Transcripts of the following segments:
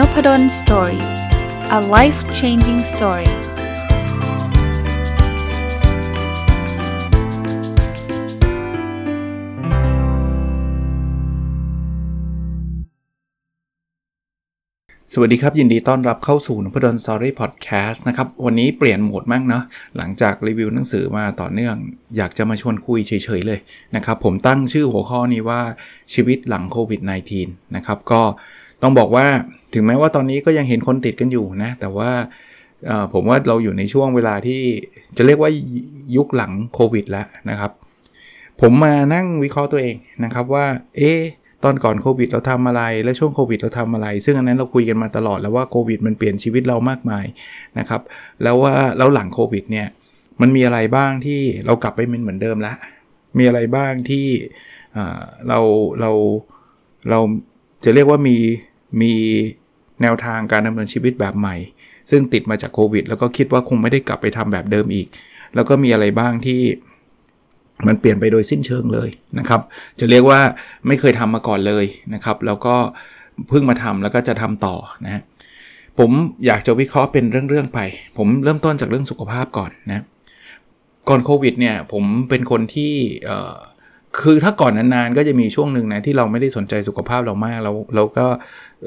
Nopadol Story a life changing story สวัสดีครับ ยินดีต้อนรับเข้าสู่นพดล Story Podcast นะครับ วันนี้เปลี่ยนโหมดมั่งเนาะหลังจากรีวิวหนังสือมาต่อเนื่อง อยากจะมาชวนคุยเฉยๆเลยนะครับ ผมตั้งชื่อหัวข้อนี้ว่าชีวิตหลังโควิด -19 นะครับ ก็ ต้องบอกว่าถึงแม้ว่าตอนนี้ก็ยังเห็นคนติดกันอยู่นะ แต่ว่าผมว่าเราอยู่ในช่วงเวลาที่จะเรียกว่ายุคหลังโควิดแล้วนะครับ ผมมานั่งวิเคราะห์ตัวเองนะครับว่า เอ๊ตอนก่อนโควิดเราทำอะไร และช่วงโควิดเราทำอะไร ซึ่งอันนั้นเราคุยกันมาตลอดแล้วว่าโควิดมันเปลี่ยนชีวิตเรามากมายนะครับ แล้วว่าแล้วหลังโควิดเนี่ยมันมีอะไรบ้างที่เรากลับไปเป็นเหมือนเดิมแล้วมีอะไรบ้างที่เราเราเราจะเรียกว่ามี มีแนวทางการดำเนินชีวิตแบบใหม่ ซึ่งติดมาจากโควิด แล้วก็คิดว่าคงไม่ได้กลับไปทำแบบเดิมอีก แล้วก็มีอะไรบ้างที่มันเปลี่ยนไปโดยสิ้นเชิงเลยนะครับ จะเรียกว่าไม่เคยทำมาก่อนเลยนะครับ แล้วก็เพิ่งมาทำแล้วก็จะทำต่อนะผมอยากจะวิเคราะห์เป็นเรื่องๆไป ผมเริ่มต้นจากเรื่องสุขภาพก่อนนะก่อนโควิดเนี่ยผมเป็นคนที่ คือถ้าก่อนนานๆก็จะมีช่วงหนึ่งนะที่เราไม่ได้สนใจสุขภาพเรามากเราเราก็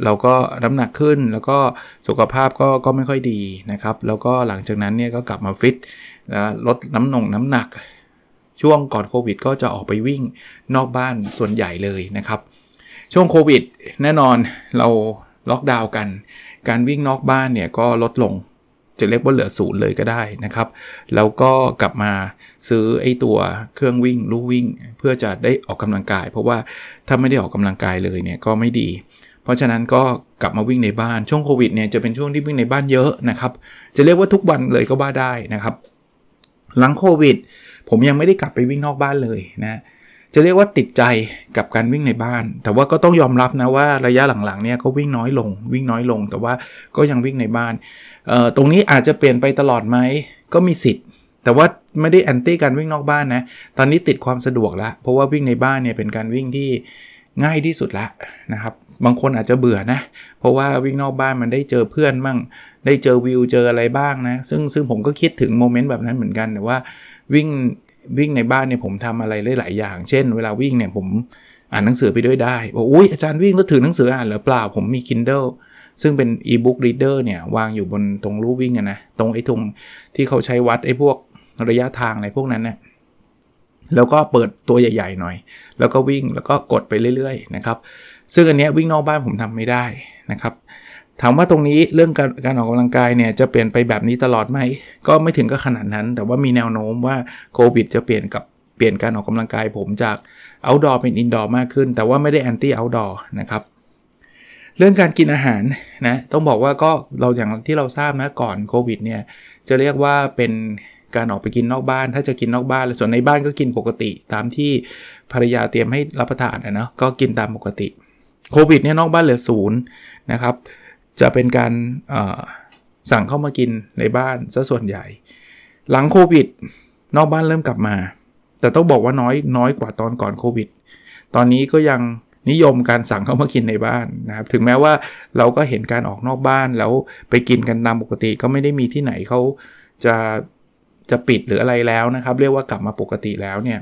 เราก็น้ำหนักขึ้น แล้วก็สุขภาพก็ก็ไม่ค่อยดีนะครับ แล้วก็หลังจากนั้นเนี่ยก็กลับมาฟิตแล้วลดน้ำหนงน้ำหนัก ช่วงก่อนโควิด ก็จะออกไปวิ่งนอกบ้านส่วนใหญ่เลยนะครับ ช่วงโควิด แน่นอนเราล็อกดาวน์กัน การวิ่งนอกบ้านเนี่ยก็ลดลง จะเรียกว่าเหลือศูนย์เลยก็ได้นะครับ แล้วก็กลับมาซื้อไอ้ตัวเครื่องวิ่งลู่วิ่ง เพื่อจะได้ออกกำลังกาย เพราะว่าถ้าไม่ได้ออกกำลังกายเลยเนี่ยก็ไม่ดี เพราะฉะนั้นก็กลับมาวิ่งในบ้านช่วงโควิดเนี่ยจะเป็นช่วงที่วิ่งในบ้านเยอะนะครับ จะเรียกว่าทุกวันเลยก็ว่าได้นะครับ หลังโควิด ผมยังไม่ได้กลับไปวิ่งนอกบ้านเลยนะ จะเรียกว่าติดใจกับการวิ่งในบ้าน แต่ว่าก็ต้องยอมรับนะว่าระยะหลังๆเนี่ยก็วิ่งน้อยลง วิ่งน้อยลง แต่ว่าก็ยังวิ่งในบ้าน ตรงนี้อาจจะเปลี่ยนไปตลอดไหมก็มีสิทธิ์ แต่ว่าไม่ได้แอนตี้การวิ่งนอกบ้านนะ ตอนนี้ติดความสะดวกแล้วเพราะว่าวิ่งในบ้านเนี่ยเป็นการวิ่งที่ง่ายที่สุดละนะครับ บางคนอาจจะเบื่อนะ เพราะว่าวิ่งนอกบ้านมันได้เจอเพื่อนมั่งได้เจอวิวเจออะไรบ้างนะ ซึ่งซึ่งผมก็คิดถึงโมเมนต์แบบนั้นเหมือนกันแต่ว่าวิ่ง วิ่งในบ้านเนี่ยผมทำอะไรหลายอย่าง เช่น เวลาวิ่งเนี่ยผมอ่านหนังสือไปด้วยได้บอกอุ้ยอาจารย์วิ่งแล้วถือหนังสืออ่านหรือเปล่า ผมมี Kindle ซึ่งเป็น e-book reader เนี่ยวางอยู่บนตรงรูวิ่งนะตรงไอ้ตรงที่เขาใช้วัดไอ้พวกระยะทางอะไรพวกนั้นเนะี่ยแล้วก็เปิดตัวใหญ่ ๆ หน่อย แล้วก็วิ่งแล้วก็กดไปเรื่อย ๆ นะครับ ซึ่งอันนี้วิ่งนอกบ้านผมทำไม่ได้นะครับ ถามว่าตรงนี้เรื่องการการออกกำลังกายเนี่ยจะเปลี่ยนไปแบบนี้ตลอดไหม ก็ไม่ถึงก็ขนาดนั้น แต่ว่ามีแนวโน้มว่าโควิดจะเปลี่ยนกับเปลี่ยนการออกกำลังกายผมจาก outdoor เป็น indoor มากขึ้น แต่ว่าไม่ได้ anti outdoor นะครับเรื่องการกินอาหารนะต้องบอกว่าก็เราอย่างที่เราทราบนะก่อนโควิดเนี่ยจะเรียกว่าเป็นการออกไปกินนอกบ้าน ถ้าจะกินนอกบ้านส่วนในบ้านก็กินปกติ ตามที่ภรรยาเตรียมให้รับประทานนะเนาะก็กินตามปกติโควิดเนี่ยนอกบ้านเหลือศูนย์นะครับ จะเป็นการสั่งเข้ามากินในบ้านซะส่วนใหญ่ หลังโควิด นอกบ้านเริ่มกลับมา แต่ต้องบอกว่าน้อยน้อยกว่าตอนก่อนโควิด ตอนนี้ก็ยังนิยมการสั่งเข้ามากินในบ้านนะครับ ถึงแม้ว่าเราก็เห็นการออกนอกบ้านแล้วไปกินกันตามปกติก็ไม่ได้มีที่ไหนเขาจะจะปิดหรืออะไรแล้วนะครับ เรียกว่ากลับมาปกติแล้วเนี่ย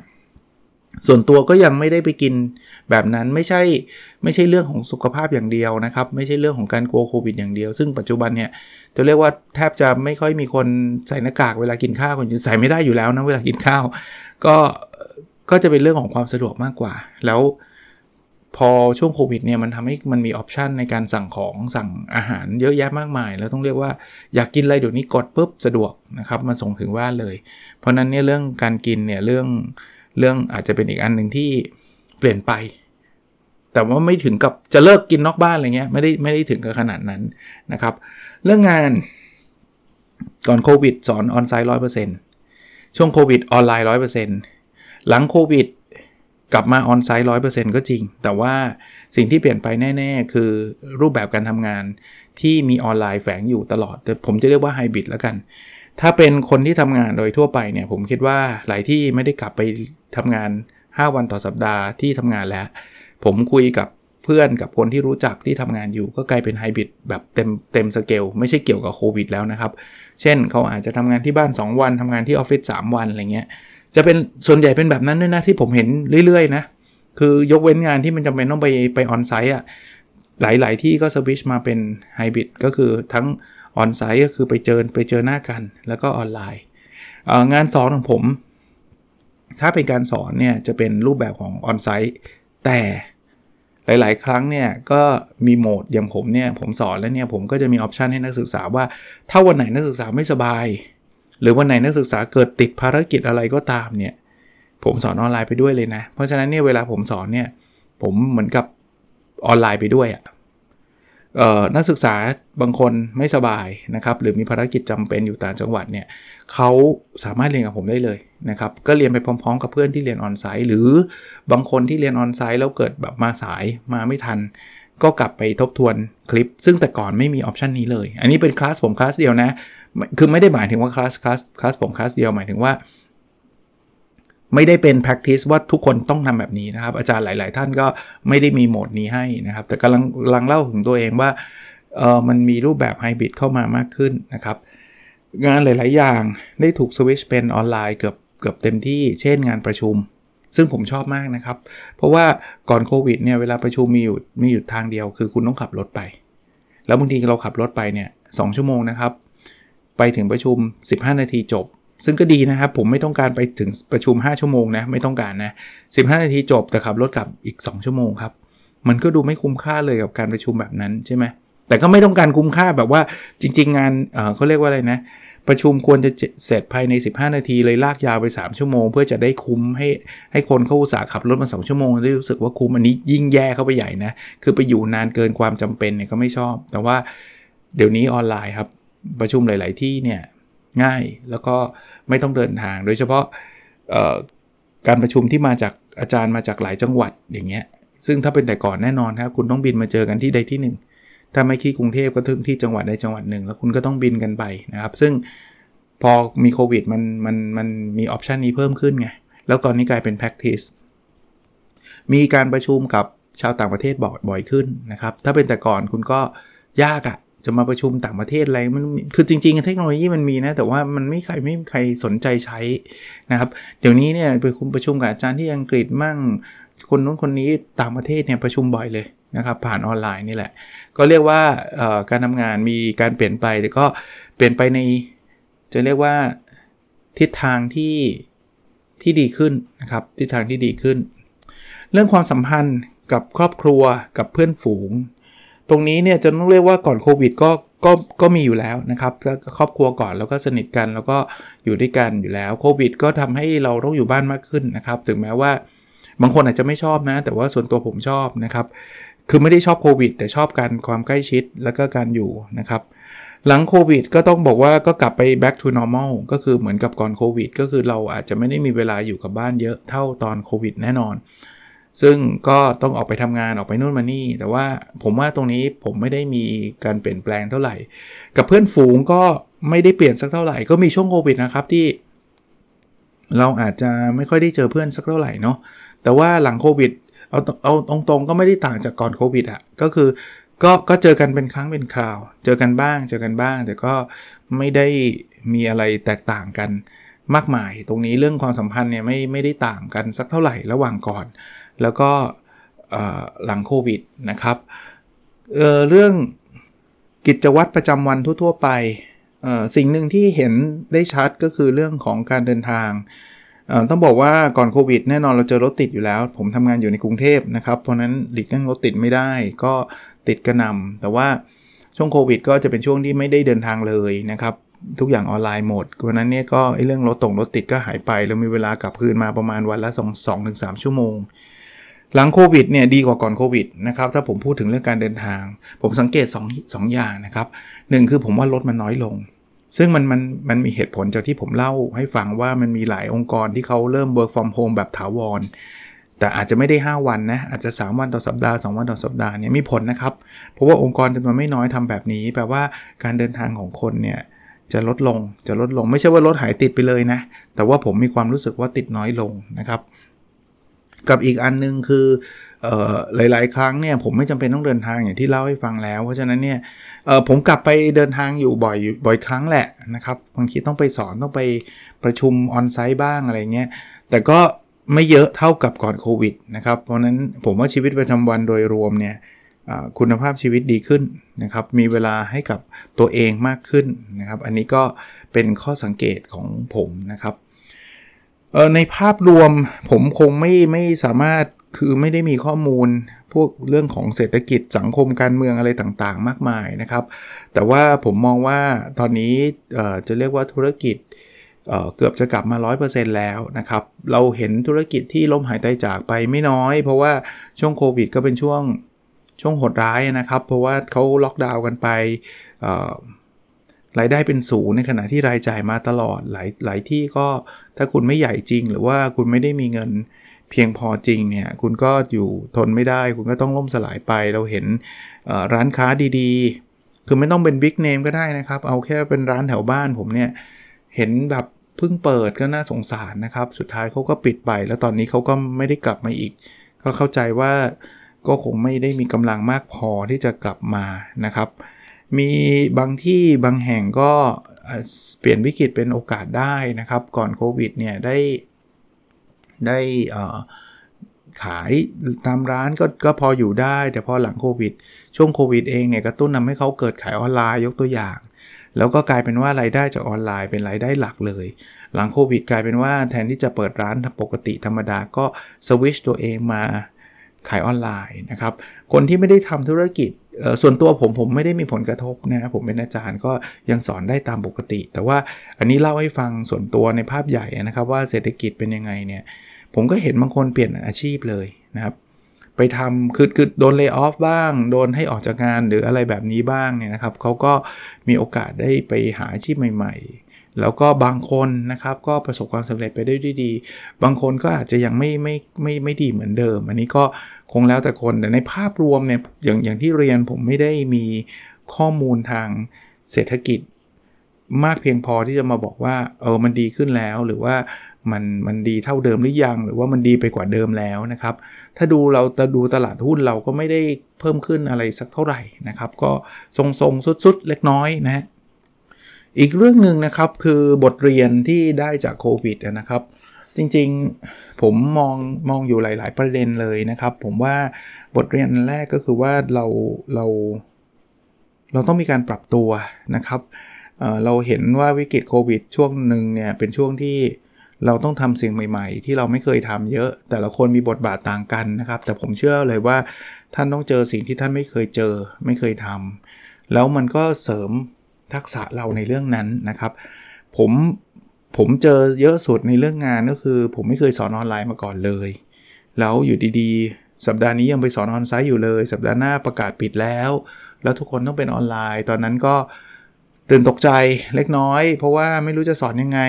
ส่วนตัวก็ยังไม่ได้ไปกินแบบนั้นไม่ใช่ไม่ใช่เรื่องของสุขภาพอย่างเดียวนะครับ ไม่ใช่เรื่องของการกลัวโควิดอย่างเดียว ซึ่งปัจจุบันเนี่ยจะเรียกว่าแทบจะไม่ค่อยมีคนใส่หน้ากากเวลากินข้าวคนใส่ไม่ได้อยู่แล้วนะเวลากินข้าว ก็ก็จะเป็นเรื่องของความสะดวกมากกว่า แล้วพอช่วงโควิดเนี่ยมันทำให้มันมีออปชันในการสั่งของสั่งอาหารเยอะแยะมากมาย แล้วต้องเรียกว่าอยากกินอะไรเดี๋ยวนี้กดปุ๊บสะดวกนะครับมาส่งถึงบ้านเลย เพราะนั้นเนี่ยเรื่องการกินเนี่ยเรื่อง เรื่องอาจจะเป็นอีกอันหนึ่งที่เปลี่ยนไป แต่ว่าไม่ถึงกับจะเลิกกินนอกบ้านอะไรเงี้ยไม่ได้ไม่ได้ถึงกับขนาดนั้นนะครับ เรื่องงานก่อนโควิดสอนออนไซต์ร้อยเปอร์เซ็นต์ช่วงโควิดออนไลน์ร้อยเปอร์เซ็นต์หลังโควิดกลับมาออนไซต์ร้อยเปอร์เซ็นต์ก็จริง แต่ว่าสิ่งที่เปลี่ยนไปแน่ ๆ คือรูปแบบการทำงานที่มีออนไลน์แฝงอยู่ตลอด แต่ผมจะเรียกว่าไฮบริดแล้วกัน ถ้าเป็นคนที่ทำงานโดยทั่วไปเนี่ยผมคิดว่าหลายที่ไม่ได้กลับไปทำงาน 5 วันต่อสัปดาห์ที่ทำงานแล้ว ผมคุยกับเพื่อนกับคนที่รู้จักที่ทำงานอยู่ก็กลายเป็นไฮบริดแบบเต็มเต็มสเกลไม่ใช่เกี่ยวกับโควิดแล้วนะครับ เช่นเขาอาจจะทำงานที่บ้าน 2 วันทำงานที่ออฟฟิศ3วันอะไรเงี้ยจะเป็นส่วนใหญ่เป็นแบบนั้นด้วยนะที่ผมเห็นเรื่อยๆนะคือยกเว้นงานที่มันจำเป็นต้องไปไปออนไซต์อะหลาย ๆ ที่ก็สวิชมาเป็นไฮบริดก็คือทั้ง ออนไซต์ก็คือไปเจอไปเจอหน้ากัน แล้วก็ออนไลน์งานสอนของผม ถ้าเป็นการสอนเนี่ยจะเป็นรูปแบบของออนไซต์แต่หลาย ๆ ครั้งเนี่ยก็มีโหมดอย่างผมเนี่ยผมสอนแล้วเนี่ยผมก็จะมีออปชันให้นักศึกษาว่า ถ้าวันไหนนักศึกษาไม่สบาย หรือวันไหนนักศึกษาเกิดติดภารกิจอะไรก็ตามเนี่ยผมสอนออนไลน์ไปด้วยเลยนะ เพราะฉะนั้นเนี่ยเวลาผมสอนเนี่ยผมเหมือนกับออนไลน์ไปด้วยอะ่ะ นักศึกษาบางคนไม่สบายนะครับหรือมีภารกิจจำเป็นอยู่ต่างจังหวัดเนี่ยเขาสามารถเรียนกับผมได้เลยนะครับก็เรียนไปพร้อมๆ กับเพื่อนที่เรียนออนไซต์หรือบางคนที่เรียนออนไซต์แล้วเกิดแบบมาสายมาไม่ทัน ก็กลับไปทบทวนคลิป ซึ่งแต่ก่อนไม่มีออปชันนี้เลย อันนี้เป็นคลาสผมคลาสเดียวนะคือไม่ได้หมายถึงว่าคลาสคลาสคลาสผมคลาสเดียวหมายถึงว่า ไม่ได้เป็น practice ว่าทุกคนต้องทำแบบนี้นะครับ อาจารย์หลาย ๆ ท่านก็ไม่ได้มีโหมดนี้ให้นะครับ แต่กำลังลังเล่าถึงตัวเองว่าเออมันมีรูปแบบไฮบริดเข้ามามากขึ้นนะครับ งานหลาย ๆ อย่างได้ถูกสวิชเป็นออนไลน์เกือบเกือบเต็มที่เช่นงานประชุม ซึ่งผมชอบมากนะครับ เพราะว่าก่อนโควิดเนี่ยเวลาประชุมมีอยู่มีอยู่ทางเดียว คือคุณต้องขับรถไป แล้วบางทีเราขับรถไปเนี่ยสชั่วโมงนะครับ ไปถึงประชุม 15 นาทีจบ ซึ่งก็ดีนะครับ ผมไม่ต้องการไปถึงประชุม 5 ชั่วโมงนะ ไม่ต้องการนะ 15 นาทีจบแต่ขับรถกลับอีก 2 ชั่วโมงครับ มันก็ดูไม่คุ้มค่าเลยกับการประชุมแบบนั้นใช่ไหมแต่ก็ไม่ต้องการคุ้มค่าแบบว่าจริง ๆ งานเขาเรียกว่าอะไรนะ ประชุมควรจะเสร็จภายใน 15 นาทีเลยลากยาวไป 3 ชั่วโมง เพื่อจะได้คุ้มให้ให้คนเขาอุตส่าห์ขับรถมา 2 ชั่วโมงได้รู้สึกว่าคุ้มอันนี้ยิ่งแย่เข้าไปใหญ่นะ คือไปอยู่นานเกินความจำเป็นเนี่ยก็ไม่ชอบ แต่ว่าเดี๋ยวนี้ออนไลน์ครับประชุมหลาย ๆ ที่เนี่ย ง่ายแล้วก็ไม่ต้องเดินทาง โดยเฉพาะการประชุมที่มาจากอาจารย์มาจากหลายจังหวัดอย่างเงี้ยซึ่งถ้าเป็นแต่ก่อนแน่นอนครับคุณต้องบินมาเจอกันที่ใดที่1ถ้าไม่ที่กรุงเทพก็ที่จังหวัดใดจังหวัดหนึ่ง แล้วคุณก็ต้องบินกันไปนะครับ ซึ่งพอมีโควิดมันมันมันมีออปชันนี้เพิ่มขึ้นไง แล้วตอนนี้กลายเป็น practice มีการประชุมกับชาวต่างประเทศบ่อยขึ้นนะครับ ถ้าเป็นแต่ก่อนคุณก็ยากอะ จะมาประชุมต่างประเทศอะไรมันคือจริง ๆ เทคโนโลยีมันมีนะ แต่ว่ามันไม่ใครไม่มีใครสนใจใช้นะครับ เดี๋ยวนี้เนี่ยไปคุมประชุมกับอาจารย์ที่อังกฤษมั่ง คนนู้นคนนี้ต่างประเทศเนี่ยประชุมบ่อยเลยนะครับ ผ่านออนไลน์นี่แหละ ก็เรียกว่าการทำงานมีการเปลี่ยนไปแต่ก็เปลี่ยนไปใน จะเรียกว่าทิศทางที่ที่ดีขึ้นนะครับทิศทางที่ดีขึ้น เรื่องความสัมพันธ์กับครอบครัวกับเพื่อนฝูง ตรงนี้เนี่ยจะต้องเรียกว่าก่อนโควิดก็ก็ก็มีอยู่แล้วนะครับครอบครัวก่อนแล้วก็สนิทกันแล้วก็อยู่ด้วยกันอยู่แล้วโควิด ก็ทำให้เราต้องอยู่บ้านมากขึ้นนะครับ ถึงแม้ว่าบางคนอาจจะไม่ชอบนะ แต่ว่าส่วนตัวผมชอบนะครับ คือไม่ได้ชอบโควิด แต่ชอบการความใกล้ชิดแล้วก็การอยู่นะครับหลังโควิดก็ต้องบอกว่าก็กลับไป back to normal ก็คือเหมือนกับก่อนโควิด ก็คือเราอาจจะไม่ได้มีเวลาอยู่กับบ้านเยอะเท่าตอนโควิดแน่นอน ซึ่งก็ต้องออกไปทำงานออกไปนู่นมานี่ แต่ว่าผมว่าตรงนี้ผมไม่ได้มีการเปลี่ยนแปลงเท่าไหร่ กับเพื่อนฝูงก็ไม่ได้เปลี่ยนสักเท่าไหร่ ก็มีช่วงโควิดนะครับที่ เราอาจจะไม่ค่อยได้เจอเพื่อนสักเท่าไหร่เนาะแต่ว่าหลังโควิดเอาเอาตรงๆ ก็ไม่ได้ต่างจากก่อนโควิดอะ่ะก็คือก็ก็เจอกันเป็นครั้งเป็นคราว เจอกันบ้างเจอกันบ้าง แต่ก็ไม่ได้มีอะไรแตกต่างกันมากมาย ตรงนี้เรื่องความสัมพันธ์เนี่ยไม่ไม่ได้ต่างกันสักเท่าไหร่ระหว่างก่อน แล้วก็หลังโควิดนะครับเเรื่องกิจวัตรประจำวันทั่ว ๆ ไป สิ่งหนึ่งที่เห็นได้ชัดก็คือเรื่องของการเดินทาง ต้องบอกว่าก่อนโควิดแน่นอนเราเจอรถติดอยู่แล้ว ผมทำงานอยู่ในกรุงเทพนะครับ เพราะนั้นหลีกเลี่ยงรถติดไม่ได้ก็ติดกระนำแต่ว่าช่วงโควิด ก็จะเป็นช่วงที่ไม่ได้เดินทางเลยนะครับ ทุกอย่างออนไลน์หมดเพราะนั้นเนี่ยก็เรื่องรถตรงรถติดก็หายไป แล้วมีเวลากลับคืนมาประมาณวันละ2-3ชั่วโมง หลังโควิดเนี่ยดีกว่าก่อนโควิดนะครับถ้าผมพูดถึงเรื่องการเดินทาง ผมสังเกต2อสองอย่างนะครับหนึ่งคือผมว่ารถมันน้อยลง ซึ่งมันมันมันมีเหตุผลจากที่ผมเล่าให้ฟังว่ามันมีหลายองค์กรที่เขาเริ่ม work from home แบบถาวร แต่อาจจะไม่ได้ 5 วันนะอาจจะ 3 วันต่อสัปดาห์ 2 วันต่อสัปดาห์เนี่ยมีผลนะครับ เพราะว่าองค์กรจำนวนไม่น้อยทำแบบนี้ แปลว่าการเดินทางของคนเนี่ยจะลดลงจะลดลงไม่ใช่ว่ารถหายติดไปเลยนะแต่ว่าผมมีความรู้สึกว่าติดน้อยลงนะครับ กับอีกอันนึงคือหลาย ๆ ครั้งเนี่ยผมไม่จำเป็นต้องเดินทางอย่างที่เล่าให้ฟังแล้ว เพราะฉะนั้นเนี่ยผมกลับไปเดินทางอยู่บ่อยบ่อยครั้งแหละนะครับบางทีต้องไปสอนต้องไปประชุมออนไซต์บ้างอะไรเงี้ยแต่ก็ไม่เยอะเท่ากับก่อนโควิดนะครับเพราะนั้นผมว่าชีวิตประจำวันโดยรวมเนี่ยคุณภาพชีวิตดีขึ้นนะครับ มีเวลาให้กับตัวเองมากขึ้นนะครับ อันนี้ก็เป็นข้อสังเกตของผมนะครับ ในภาพรวมผมคงไม่ไม่สามารถคือไม่ได้มีข้อมูลพวกเรื่องของเศรษฐกิจสังคมการเมืองอะไรต่างๆ มากมายนะครับ แต่ว่าผมมองว่าตอนนี้จะเรียกว่าธุรกิจเเกือบจะกลับมา 100%แล้วนะครับ เราเห็นธุรกิจที่ล้มหายตายจากไปไม่น้อย เพราะว่าช่วงโควิดก็เป็นช่วงช่วงโหดร้ายนะครับ เพราะว่าเขาล็อกดาวน์กันไป รายได้เป็นศูนย์ในขณะที่รายจ่ายมาตลอดหลายหลายที่ก็ถ้าคุณไม่ใหญ่จริง หรือว่าคุณไม่ได้มีเงินเพียงพอจริงเนี่ยคุณก็อยู่ทนไม่ได้ คุณก็ต้องล่มสลายไปเราเห็นร้านค้าดีๆ คือไม่ต้องเป็นบิ๊กเนมก็ได้นะครับ เอาแค่เป็นร้านแถวบ้านผมเนี่ย เห็นแบบเพิ่งเปิดก็น่าสงสารนะครับ สุดท้ายเขาก็ปิดไป แล้วตอนนี้เขาก็ไม่ได้กลับมาอีก ก็เข้าใจว่าก็คงไม่ได้มีกำลังมากพอที่จะกลับมานะครับ มีบางที่บางแห่งก็เปลี่ยนวิกฤตเป็นโอกาสได้นะครับ ก่อนโควิดเนี่ยได้ได้ขายตามร้านก็ก็พออยู่ได้ แต่พอหลังโควิด ช่วงโควิดเองเนี่ยกระตุ้นทาให้เขาเกิดขายออนไลน์ยกตัวอย่าง แล้วก็กลายเป็นว่ารายได้จากออนไลน์เป็นรายได้หลักเลย หลังโควิดกลายเป็นว่าแทนที่จะเปิดร้านปกติธรรมดาก็สวิชตัวเองมาขายออนไลน์นะครับ คนที่ไม่ได้ทำธุรกิจ ส่วนตัวผมผมไม่ได้มีผลกระทบนะผมเป็นอาจารย์ก็ยังสอนได้ตามปกติ แต่ว่าอันนี้เล่าให้ฟังส่วนตัวในภาพใหญ่นะครับ ว่าเศรษฐกิจเป็นยังไงเนี่ยผมก็เห็นบางคนเปลี่ยนอาชีพเลยนะครับ ไปทำคือคือโดนเลิกออฟบ้าง โดนให้ออกจากงานหรืออะไรแบบนี้บ้างเนี่ยนะครับเขาก็มีโอกาสได้ไปหาอาชีพใหม่ ๆ แล้วก็บางคนนะครับก็ประสบความสำเร็จไปได้ด้วยดี บางคนก็อาจจะยังไม่ไม่ไม่ไม่ดีเหมือนเดิม อันนี้ก็คงแล้วแต่คนแต่ในภาพรวมเนี่ยอย่างอย่างที่เรียนผมไม่ได้มีข้อมูลทางเศรษฐกิจ มากเพียงพอที่จะมาบอกว่าเออมันดีขึ้นแล้วหรือว่ามันมันดีเท่าเดิมหรือยัง หรือว่ามันดีไปกว่าเดิมแล้วนะครับ ถ้าดูเราจะดูตลาดหุ้นเราก็ไม่ได้เพิ่มขึ้นอะไรสักเท่าไหร่นะครับ ก็ทรงๆสุดๆเล็กน้อยนะ อีกเรื่องหนึ่งนะครับคือบทเรียนที่ได้จากโควิดนะครับ จริงๆผมมองมองอยู่หลาย ๆ ประเด็นเลยนะครับ ผมว่าบทเรียนแรกก็คือว่าเราเรา เราต้องมีการปรับตัวนะครับเเราเห็นว่าวิกฤตโควิดช่วงหนึ่งเนี่ยเป็นช่วงที่เราต้องทำสิ่งใหม่ๆ ที่เราไม่เคยทำเยอะ แต่ละคนมีบทบาทต่างกันนะครับ แต่ผมเชื่อเลยว่าท่านต้องเจอสิ่งที่ท่านไม่เคยเจอ ไม่เคยทำแล้วมันก็เสริม ทักษะเราในเรื่องนั้นนะครับ ผมผมเจอเยอะสุดในเรื่องงานก็คือ ผมไม่เคยสอนออนไลน์มาก่อนเลย แล้วอยู่ดีๆ สัปดาห์นี้ยังไปสอนออนไซต์อยู่เลย สัปดาห์หน้าประกาศปิดแล้ว แล้วทุกคนต้องเป็นออนไลน์ ตอนนั้นก็ตื่นตกใจเล็กน้อย เพราะว่าไม่รู้จะสอนยังไง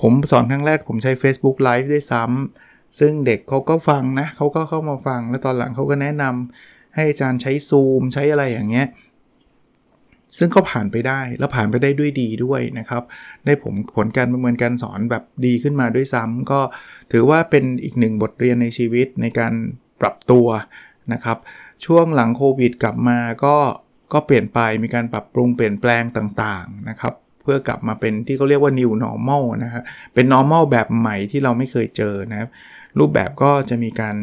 ผมสอนครั้งแรกผมใช้ Facebook Live ด้วยซ้ำซึ่งเด็กเขาก็ฟังนะเขาก็เข้ามาฟังแล้วตอนหลังเขาก็แนะนำให้อาจารย์ใช้ซูมใช้อะไรอย่างเงี้ย ซึ่งก็ผ่านไปได้แล้วผ่านไปได้ด้วยดีด้วยนะครับ ได้ผมผลการประเมินการสอนแบบดีขึ้นมาด้วยซ้ำก็ถือว่าเป็นอีกหนึ่งบทเรียนในชีวิตในการปรับตัวนะครับ ช่วงหลังโควิดกลับมาก็ก็เปลี่ยนไปมีการปรับปรุงเปลี่ยนแปลงต่างๆนะครับเพื่อกลับมาเป็นที่เขาเรียกว่า new normal นะครับเป็น normal แบบใหม่ที่เราไม่เคยเจอนะครับ รูปแบบก็จะมีการ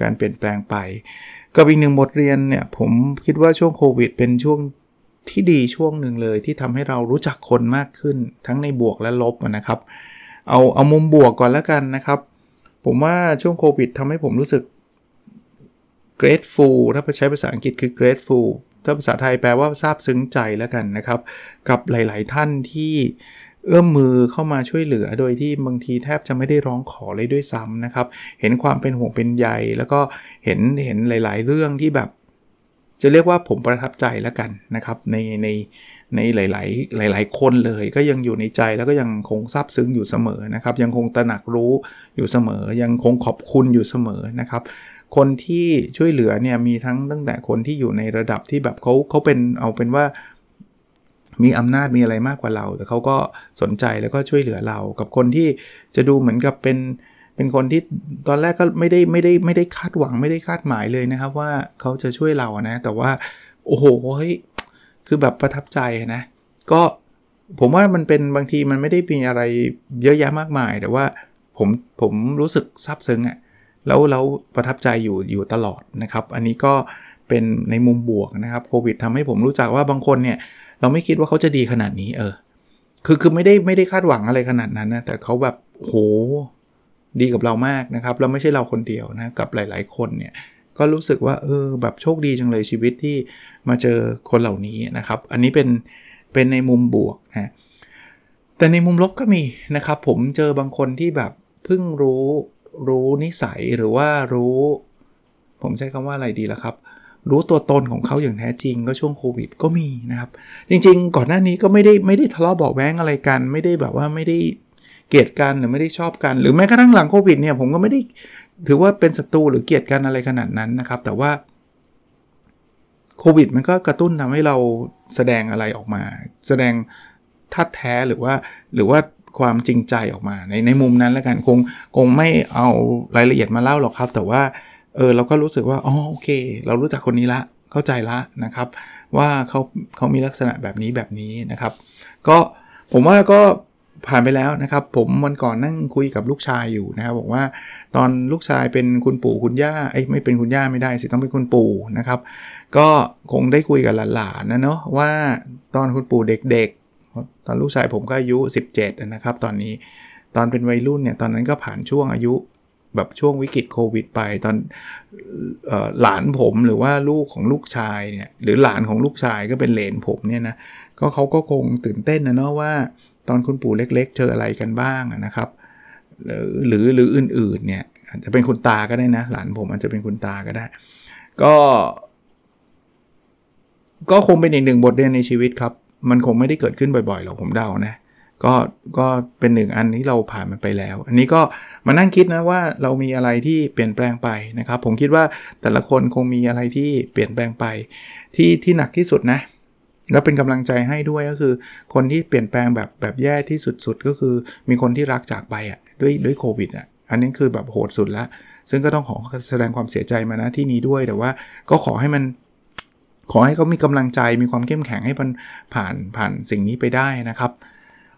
การเปลี่ยนแปลงไป กับอีกหนึ่งบทเรียนเนี่ย ผมคิดว่าช่วงโควิดเป็นช่วง ที่ดีช่วงหนึ่งเลยที่ทำให้เรารู้จักคนมากขึ้นทั้งในบวกและลบนะครับ เอาเอามุมบวกก่อนแล้วกันนะครับ ผมว่าช่วงโควิดทำให้ผมรู้สึก grateful ถ้าใช้ภาษาอังกฤษคือ grateful ถ้าภาษาไทยแปลว่าซาบซึ้งใจแล้วกันนะครับ กับหลาย ๆ ท่านที่เอื้อมมือเข้ามาช่วยเหลือโดยที่บางทีแทบจะไม่ได้ร้องขอเลยด้วยซ้ำนะครับ เห็นความเป็นห่วงเป็นใยแล้วก็เห็นเห็นหลาย ๆ เรื่องที่แบบ จะเรียกว่าผมประทับใจแล้วกันนะครับในในในหลาย ๆ หลาย ๆ คนเลย ก็ยังอยู่ในใจแล้วก็ยังคงซาบซึ้งอยู่เสมอนะครับ ยังคงตระหนักรู้อยู่เสมอ ยังคงขอบคุณอยู่เสมอนะครับคนที่ช่วยเหลือเนี่ยมีทั้งตั้งแต่คนที่อยู่ในระดับที่แบบเขาเขาเป็นเอาเป็นว่า มีอำนาจมีอะไรมากกว่าเรา แต่เขาก็สนใจแล้วก็ช่วยเหลือเรา กับคนที่จะดูเหมือนกับเป็น เป็นคนที่ตอนแรกก็ไม่ได้ไม่ได้ไม่ได้คาดหวังไม่ได้คาดหมายเลยนะครับ ว่าเขาจะช่วยเรานะ แต่ว่าโอ้โหเฮ้ยคือแบบประทับใจนะ ก็ผมว่ามันเป็นบางทีมันไม่ได้มีอะไรเยอะแยะมากมาย แต่ว่าผมผมรู้สึกซาบซึ้งอะ่ะแล้วแล้วประทับใจอยู่อยู่ตลอดนะครับ อันนี้ก็เป็นในมุมบวกนะครับโควิดทำให้ผมรู้จักว่าบางคนเนี่ย เราไม่คิดว่าเขาจะดีขนาดนี้เออ คือคือไม่ได้ไม่ได้คาดหวังอะไรขนาดนั้นนะแต่เขาแบบโห ดีกับเรามากนะครับแล้วไม่ใช่เราคนเดียวนะกับหลาย ๆ คนเนี่ยก็รู้สึกว่าเออแบบโชคดีจังเลยชีวิตที่มาเจอคนเหล่านี้นะครับ อันนี้เป็นเป็นในมุมบวกนะแต่ในมุมลบก็มีนะครับ ผมเจอบางคนที่แบบเพิ่งรู้รู้นิสัยหรือว่ารู้ ผมใช้คำว่าอะไรดีล่ะครับ รู้ตัวตนของเขาอย่างแท้จริงก็ช่วงโควิดก็มีนะครับ จริง ๆ ก่อนหน้านี้ก็ไม่ได้ไม่ได้ทะเลาะเบาแว้งอะไรกัน ไม่ได้แบบว่าไม่ได้ เกลียดกันหรือไม่ได้ชอบกัน หรือแม้กระทั่งหลังโควิดเนี่ยผมก็ไม่ได้ถือว่าเป็นศัตรูหรือเกลียดกันอะไรขนาดนั้นนะครับ แต่ว่าโควิดมันก็กระตุ้นทำให้เราแสดงอะไรออกมา แสดงทัดแท้หรือว่าหรือว่าความจริงใจออกมาในในมุมนั้นแล้วกันคงคงไม่เอารายละเอียดมาเล่าหรอกครับ แต่ว่าเออเราก็รู้สึกว่าอ๋อโอเค เรารู้จักคนนี้ละเข้าใจละนะครับ ว่าเขาเขามีลักษณะแบบนี้แบบนี้นะครับ ก็ผมว่าก็ ผ่านไปแล้วนะครับ ผมวันก่อนนั่งคุยกับลูกชายอยู่นะครับบอกว่าตอนลูกชายเป็นคุณปู่คุณย่าไอ้ไม่เป็นคุณย่าไม่ได้สิต้องเป็นคุณปู่นะครับ ก็คงได้คุยกับหลานๆนะเนาะว่าตอนคุณปู่เด็กๆ ตอนลูกชายผมก็อายุ 17 นะครับ ตอนนี้ตอนเป็นวัยรุ่นเนี่ยตอนนั้นก็ผ่านช่วงอายุแบบช่วงวิกฤตโควิดไปตอนหลานผมหรือว่าลูกของลูกชายเนี่ยหรือหลานของลูกชายก็เป็นเลนผมเนี่ยนะก็เขาก็คงตื่นเต้นนะเนาะว่า ตอนคุณปู่เล็ก ๆ เจออะไรกันบ้างนะครับ หรือหรืออื่นๆเนี่ยอาจจะเป็นคุณตาก็ได้นะ หลานผมอาจจะเป็นคุณตาก็ได้ ก็ ก็คงเป็นอีกหนึ่งบทเรียนในชีวิตครับ มันคงไม่ได้เกิดขึ้นบ่อยๆหรอกผมเดานะก็ก็เป็นหนึ่งอันที่เราผ่านมันไปแล้ว อันนี้ก็มานั่งคิดนะว่าเรามีอะไรที่เปลี่ยนแปลงไปนะครับ ผมคิดว่าแต่ละคนคงมีอะไรที่เปลี่ยนแปลงไป ที่ที่หนักที่สุดนะ แล้วเป็นกำลังใจให้ด้วยก็คือ คนที่เปลี่ยนแปลงแบบแบบแย่ที่สุดๆ ก็คือมีคนที่รักจากไปอะด้วยด้วยโควิดอะอันนี้คือแบบโหดสุดละซึ่งก็ต้องขอแสดงความเสียใจมานะที่นี้ด้วยแต่ว่าก็ขอให้มัน ขอให้เขามีกำลังใจมีความเข้มแข็งให้มันผ่านผ่านสิ่งนี้ไปได้นะครับ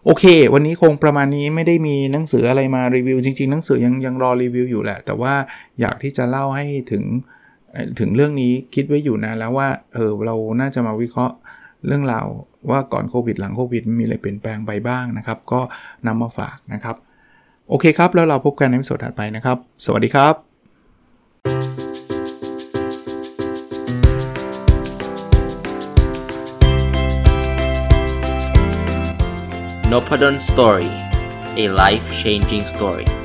โอเค วันนี้คงประมาณนี้ไม่ได้มีหนังสืออะไรมารีวิว จริงๆ หนังสือยังยังรอรีวิวอยู่แหละ แต่ว่าอยากที่จะเล่าให้ถึงถึงเรื่องนี้คิดไว้อยู่นะแล้วว่าเออเราน่าจะมาวิเคราะห์ เรื่องราวว่าก่อนโควิดหลังโควิดมีอะไรเปลี่ยนแปลงไปบ้างนะครับ ก็นำมาฝากนะครับ โอเคครับ แล้วเราพบกันในวิดีโอถัดไปนะครับ สวัสดีครับ n o p a d o n Story a life changing story